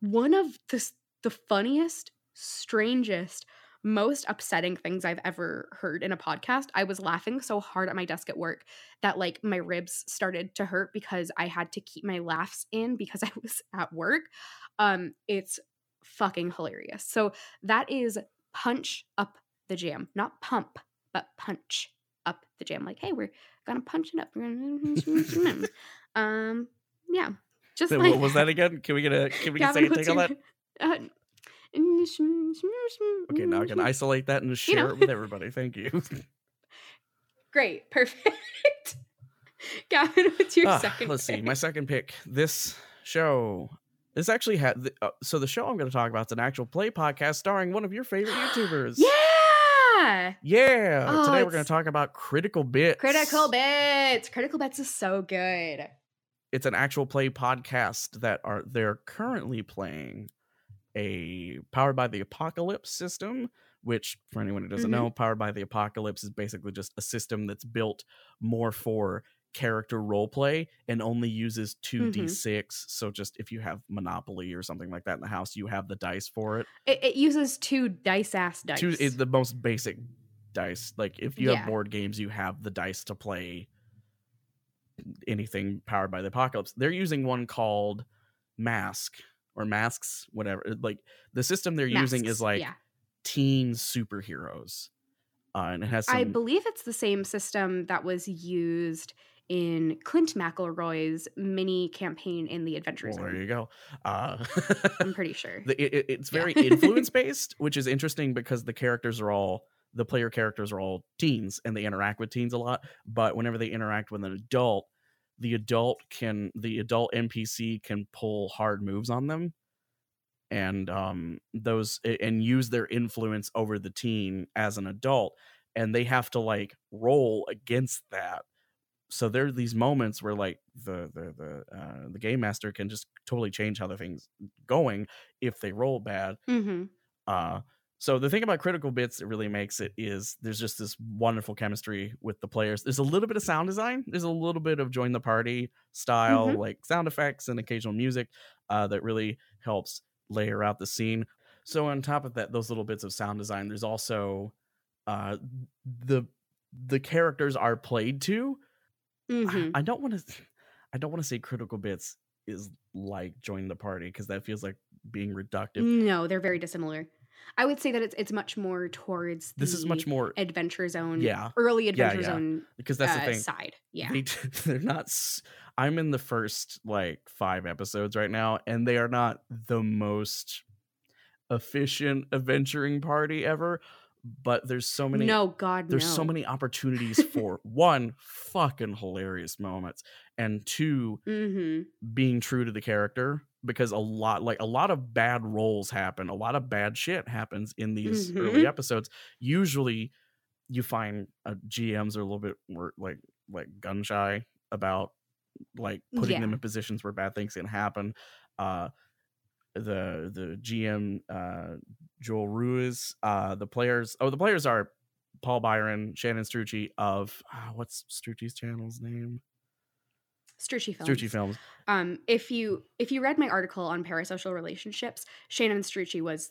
one of the the funniest strangest most upsetting things i've ever heard in a podcast. I was laughing so hard at my desk at work that like my ribs started to hurt because i had to keep my laughs in because i was at work. Um it's fucking hilarious. So that is punch up the jam. Not pump but punch up the jam like hey we're gonna punch it up um yeah just like what was that again? Can we get a can we get a second take on that? uh, Okay, now I can isolate that and share know. it with everybody. Thank you. Great, perfect. Gavin, what's your Ah, second? let's see. My second pick. This show. This actually had. The, uh, so the show I'm going to talk about is an actual play podcast starring one of your favorite YouTubers. Yeah, Yeah. Oh, Today we're going to talk about Critical Bits. critical bits. Critical bits is so good. It's an actual play podcast that are they're currently playing a powered by the apocalypse system which for anyone who doesn't Mhm. know powered by the apocalypse is basically just a system that's built more for character role play and only uses 2d6 so just if you have monopoly or something like that in the house you have the dice for it It, it uses two dice ass dice. two is the most basic dice like if you Yeah. have board games you have the dice to play anything powered by the apocalypse they're using one called mask or masks whatever like the system they're using is like yeah. teen superheroes uh, and it has some I believe it's the same system that was used in Clint McElroy's mini campaign in the Adventure Well, there you go. Uh, I'm pretty sure. it, it- it's Yeah. very influence based, which is interesting because the characters are all the player characters are all teens and they interact with teens a lot. But whenever they interact with an adult, the adult can the adult NPC can pull hard moves on them and um those and use their influence over the teen as an adult and they have to like roll against that so there are these moments where like the the the uh, the game master can just totally change how the thing's going if they roll bad. Hmm uh so the thing about critical bits that really makes it is there's just this wonderful chemistry with the players. There's a little bit of sound design there's a little bit of join the party style Mhm. like sound effects and occasional music uh that really helps layer out the scene. So on top of that those little bits of sound design there's also uh the the characters are played to hmm I don't want to. I don't want to say critical bits is like join the party because that feels like being reductive. No, they're very dissimilar. I would say that it's it's much more towards This is much more Adventure Zone, Yeah. early Adventure yeah. Zone because that's uh, the thing. side. Yeah. They, they're not. I'm in the first like five episodes right now, and they are not the most efficient adventuring party ever. But there's so many. no, God, there's no. so many opportunities for one fucking hilarious moments, and two hmm being true to the character because a lot like a lot of bad roles happen a lot of bad shit happens in these early Mhm. episodes usually you find uh, gms are a little bit more like like gun shy about like putting them in positions where bad things can happen uh the the gm uh joel ruiz uh the players oh the players are paul byron shannon strucci of uh, what's strucci's channel's name Strucci films. strucci films Um, if you if you read my article on parasocial relationships, Shannon Strucci was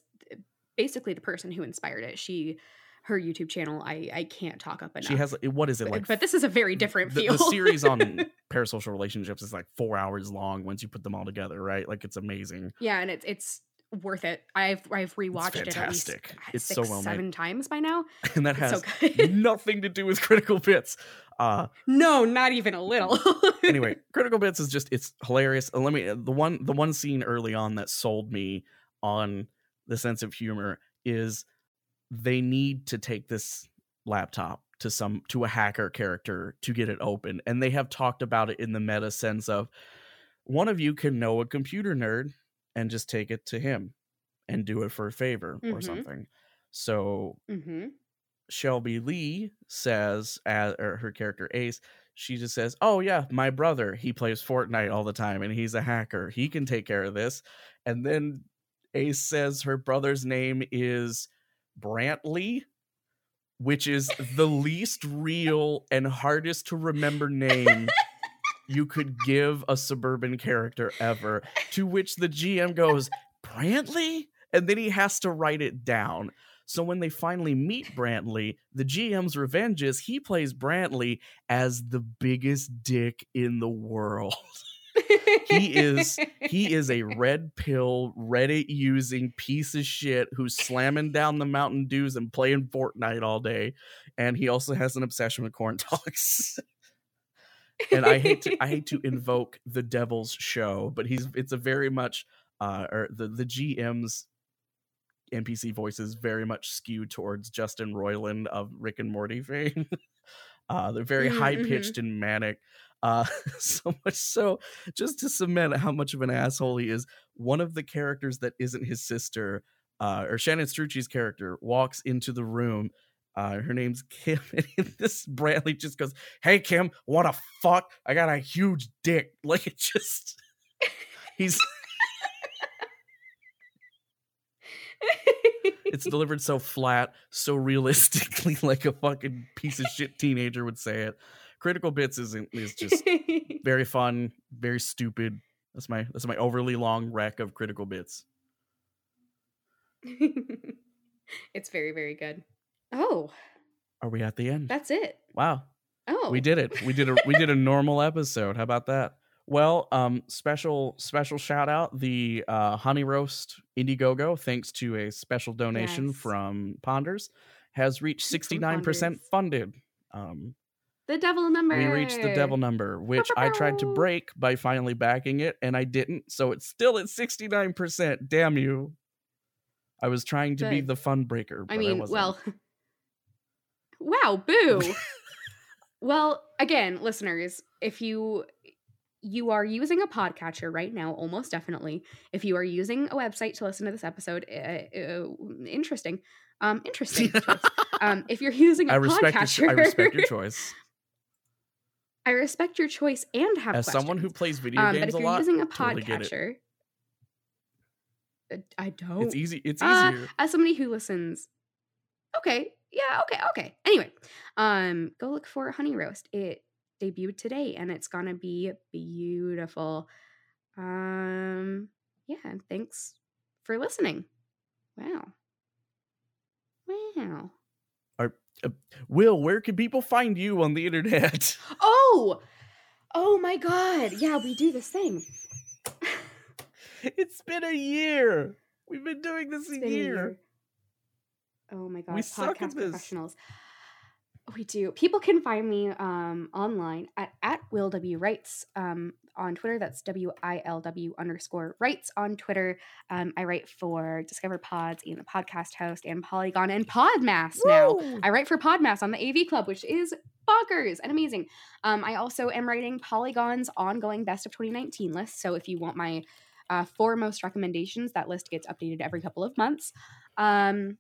basically the person who inspired it. She, her YouTube channel, I I can't talk up enough. she has what is it like but this is a very different the, feel. the series on parasocial relationships is like four hours long once you put them all together, right? Like it's amazing. yeah, and it's it's worth it. I've I've rewatched it at least fantastic. uh, It's so six well made. seven times by now. And that has so nothing to do with critical bits. Uh no, not even a little. anyway, critical bits is just it's hilarious. And let me the one the one scene early on that sold me on the sense of humor is they need to take this laptop to some to a hacker character to get it open and they have talked about it in the meta sense of one of you can know a computer nerd and just take it to him and do it for a favor or Mhm. something so hmm Shelby Lee says, as, or her character Ace, she just says, "Oh yeah, my brother. He plays Fortnite all the time, and he's a hacker. He can take care of this." And then Ace says her brother's name is Brantley, which is the least real and hardest to remember name you could give a suburban character ever. To which the GM goes, Brantley? And then he has to write it down. So when they finally meet Brantley, the GM's revenge is he plays Brantley as the biggest dick in the world. He is- He is a red pill, Reddit using piece of shit who's slamming down the Mountain Dews and playing Fortnite all day. And he also has an obsession with corn dogs. and I hate to I hate to invoke the devil's show, but he's it's a very much uh or the the GM's NPC voices very much skewed towards Justin Roiland of Rick and Morty fame. uh they're very Mm, high pitched and manic. Uh so much so just to cement how much of an asshole he is, one of the characters that isn't his sister, uh or Shannon Strucci's character walks into the room uh, her name's Kim, and this Bradley just goes, "Hey Kim, what a fuck! I got a huge dick." Like it just, he's it's delivered so flat, so realistically, like a fucking piece of shit teenager would say it. Critical Bits isn't is just very fun, very stupid. That's my that's my overly long wreck of Critical Bits. it's very very good. Oh, Are we at the end? that's it. wow. Oh, We did it. We did a we did a normal episode. How about that? Well, um, special special shout out the uh, Honey Roast Indiegogo, thanks to a special donation Yes. from Ponders, has reached sixty nine percent funded. Um, The devil number. We reached the devil number, which I tried to break by finally backing it, and I didn't. So it's still at 69%. Damn you. I was trying to be the fun breaker. I mean, wasn't. well, wow, boo. well, again, listeners, if you you are using a podcatcher right now, almost definitely. If you are using a website to listen to this episode, uh, uh, interesting, um, interesting. choice. um, if you're using a I respect, your, podcatcher, I respect your choice. I respect your choice and have As someone who plays video um, but if a you're lot, using a totally podcatcher, uh, I don't. It's easy. It's Uh, easier. as somebody who listens okay yeah okay okay. Anyway um go look for honey roast. It debuted today and it's gonna be beautiful. Um yeah and thanks for listening. Wow. Wow Will, where can people find you on the internet? oh oh my god yeah we do this thing it's been a year. We've been doing this a been a year. year. Oh my god, We suck at podcast this. professionals. We do. People can find me um, online at, at Will W Writes um, on Twitter. That's W I L W underscore Writes on Twitter. Um, I write for Discover Pods and the podcast host and Polygon and Podmass now. I write for Podmass on the AV Club, which is bonkers and amazing. Um, I also am writing Polygon's ongoing Best of 2019 list. So if you want my uh, four most recommendations, that list gets updated every couple of months. Um,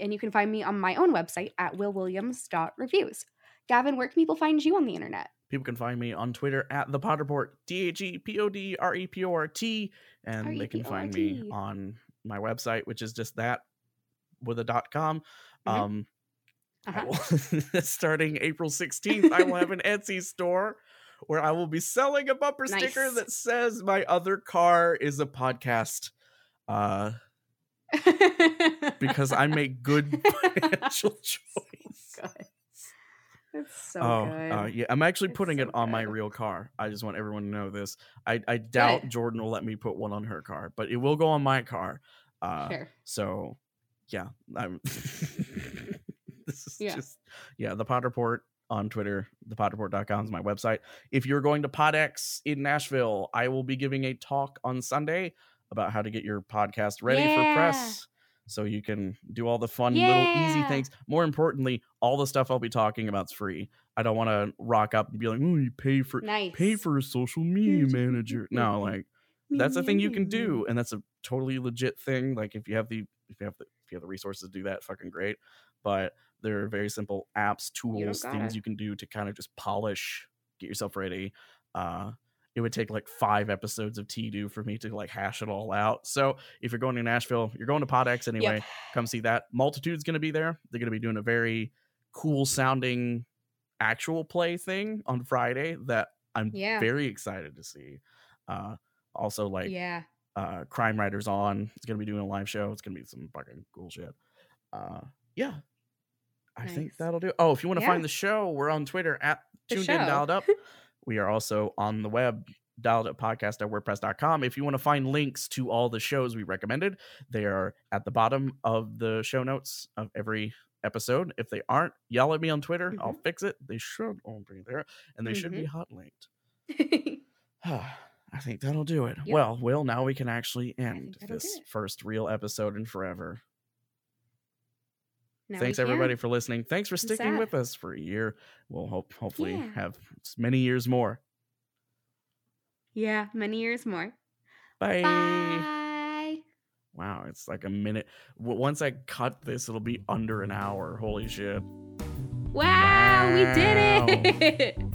and you can find me on my own website at willwilliams.reviews. Gavin, where can people find you on the internet? People can find me on Twitter at the PodReport, D H E P O D R E P O R T, and they can find me on my website, which is just that with a dot com. Mhm. Um, Uh-huh. will- starting April 16th, I will have an Etsy store where I will be selling a bumper sticker that says my other car is a podcast. Uh, because I make good financial choice. Good. It's so oh, good. uh, yeah. I'm actually It's putting so it on my real car. I just want everyone to know this. I, I doubt Good. Jordan will let me put one on her car, but it will go on my car. Uh, sure. So, yeah, I'm. this is Yeah. just yeah. The PodReport on Twitter. ThePodReport.com is my website. If you're going to PodX in Nashville, I will be giving a talk on Sunday about how to get your podcast ready for press. So you can do all the fun little easy things. More importantly, all the stuff I'll be talking about is free. I don't want to rock up and be like, "Oh, you pay for Nice. pay for a social media manager." No, like that's a thing you can do and that's a totally legit thing like if you have the if you have the if you have the resources to do that fucking great but there are very simple apps tools things gotta. you can do to kind of just polish get yourself ready uh it would take like five episodes of T-Do for me to like hash it all out. So if you're going to Nashville, you're going to PodX anyway. Yep. Come see that. Multitude's going to be there. They're going to be doing a very cool sounding actual play thing on Friday that I'm Yeah. very excited to see. Uh, also, like yeah. uh, Crime Writers on. It's gonna be doing a live show. It's gonna be some fucking cool shit. Uh, yeah, I think that'll do. Oh, if you want to Yeah. find the show, we're on Twitter at The tuned in dialed up. we are also on the web dialed up podcast at wordpress.com if you want to find links to all the shows we recommended they are at the bottom of the show notes of every episode if they aren't yell at me on twitter i'll Mm-hmm. fix it they should all be there and they should be hot linked I think that'll do it. Yep. Well, Will, now we can actually end this first real episode in forever. Now Thanks everybody for listening. Thanks for sticking with us for a year. We'll hope hopefully Yeah. have many years more. Yeah, many years more. Bye. Bye. Wow, it's like a minute. Once I cut this, it'll be under an hour. Holy shit. Wow, we did it.